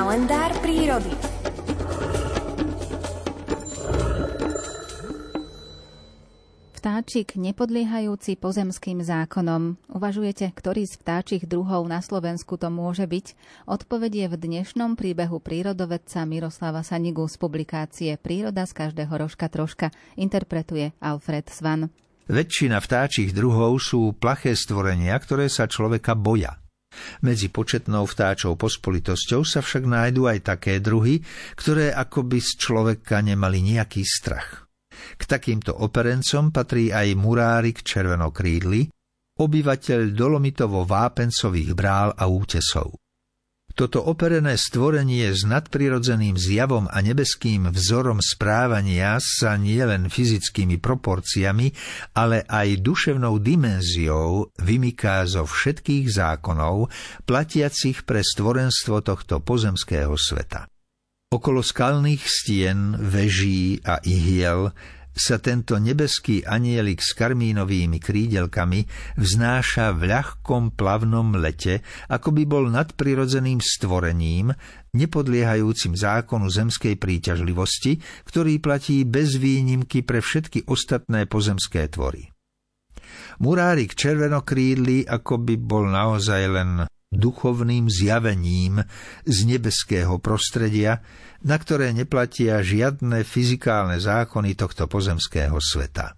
Kalendár prírody. Vtáčik nepodliehajúci pozemským zákonom. Uvažujete, ktorý z vtáčich druhov na Slovensku to môže byť? Odpovedie v dnešnom príbehu prírodovedca Miroslava Sanigu z publikácie Príroda z každého rožka troška interpretuje Alfred Svan. Väčšina vtáčich druhov sú plaché stvorenia, ktoré sa človeka boja. Medzi početnou vtáčou pospolitosťou sa však nájdú aj také druhy, ktoré akoby z človeka nemali nejaký strach. K takýmto operencom patrí aj murárik červenokrídly, obyvateľ dolomitovo-vápencových brál a útesov. Toto operené stvorenie s nadprirodzeným zjavom a nebeským vzorom správania sa nielen fyzickými proporciami, ale aj duševnou dimenziou vymyká zo všetkých zákonov, platiacich pre stvorenstvo tohto pozemského sveta. Okolo skalných stien, veží a ihiel sa tento nebeský anielik s karmínovými krídelkami vznáša v ľahkom plavnom lete, ako by bol nadprirodzeným stvorením, nepodliehajúcim zákonu zemskej príťažlivosti, ktorý platí bez výnimky pre všetky ostatné pozemské tvory. Murárik červenokrídly ako by bol naozaj len duchovným zjavením z nebeského prostredia, na ktoré neplatia žiadne fyzikálne zákony tohto pozemského sveta.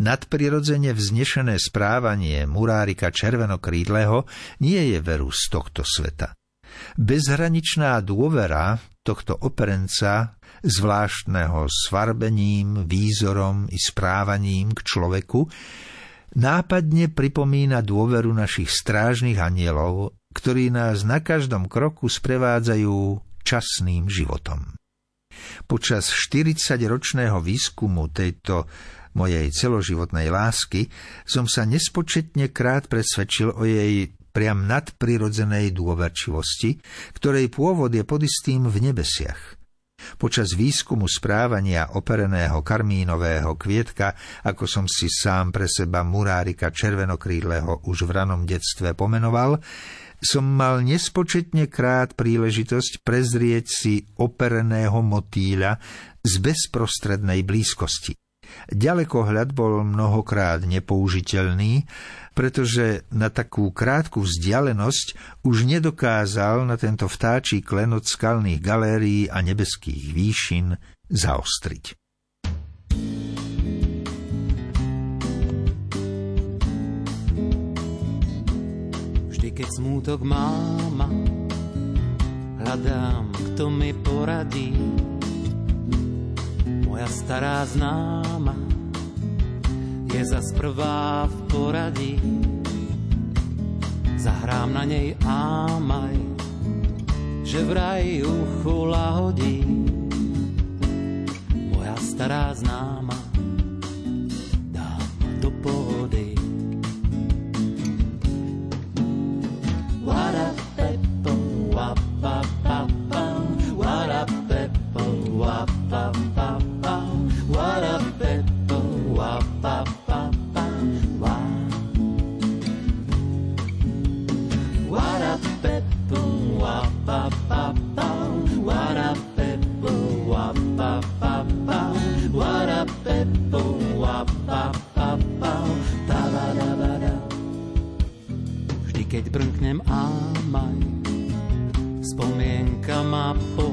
Nadprirodzene vznešené správanie murárika červenokrídleho nie je veru z tohto sveta. Bezhraničná dôvera tohto operenca, zvláštneho svarbením, výzorom i správaním k človeku, nápadne pripomína dôveru našich strážnych anielov, ktorí nás na každom kroku sprevádzajú časným životom. Počas 40-ročného výskumu tejto mojej celoživotnej lásky som sa nespočetne krát presvedčil o jej priam nadprirodzenej dôverčivosti, ktorej pôvod je pod istým v nebesiach – Počas výskumu správania opereného karmínového kvietka, ako som si sám pre seba murárika červenokrídleho už v ranom detstve pomenoval, som mal nespočetne krát príležitosť prezrieť si opereného motýľa z bezprostrednej blízkosti. Ďalekohľad bol mnohokrát nepoužiteľný, pretože na takú krátku vzdialenosť už nedokázal na tento vtáčí klenot skalných galérií a nebeských výšin zaostriť. Vždy, keď smútok máma, hľadám, kto mi poradí stará známa je zas prvá v poradí. Zahrám na nej ámaj, že vraj uchu lahodí. Moja stará známa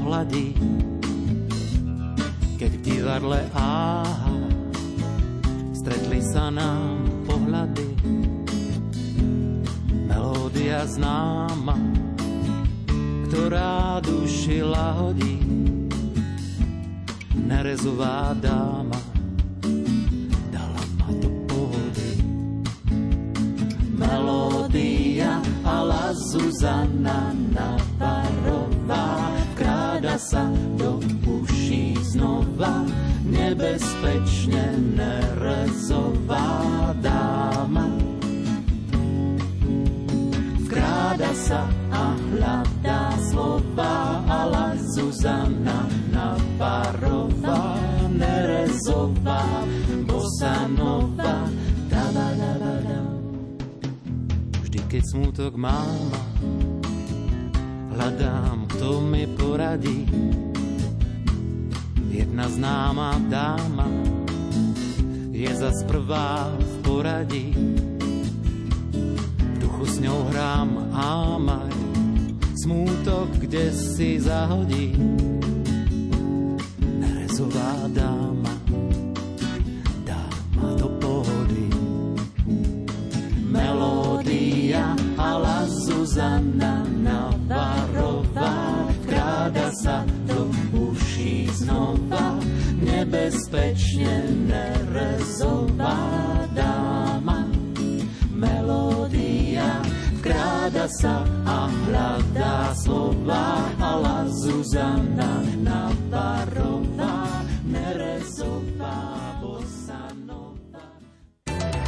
ma pohľadí, keď v divadle áha, stretli sa nám pohľady. Melódia známa, ktorá duši lahodí, nerezová dáma dala ma do pohody. Melódia ala Zuzana vkráda sa do uší znova, nebezpečne nerezová dáma. Vkráda sa a hľadá slova, ale Zuzana Navarová, Nerezová, Bosanova, Vždy, keď smutok máma, hľadám, kto mi poradí. Jedna známa dáma je zas prvá v poradí. V duchu s ňou hrám ámaj, smútok, kde si zahodí. sa do uší znova, nebezpečne nerezová dáma. Melódia vkráda sa a hľadá slova, ala Zuzana Navarová, nerezová.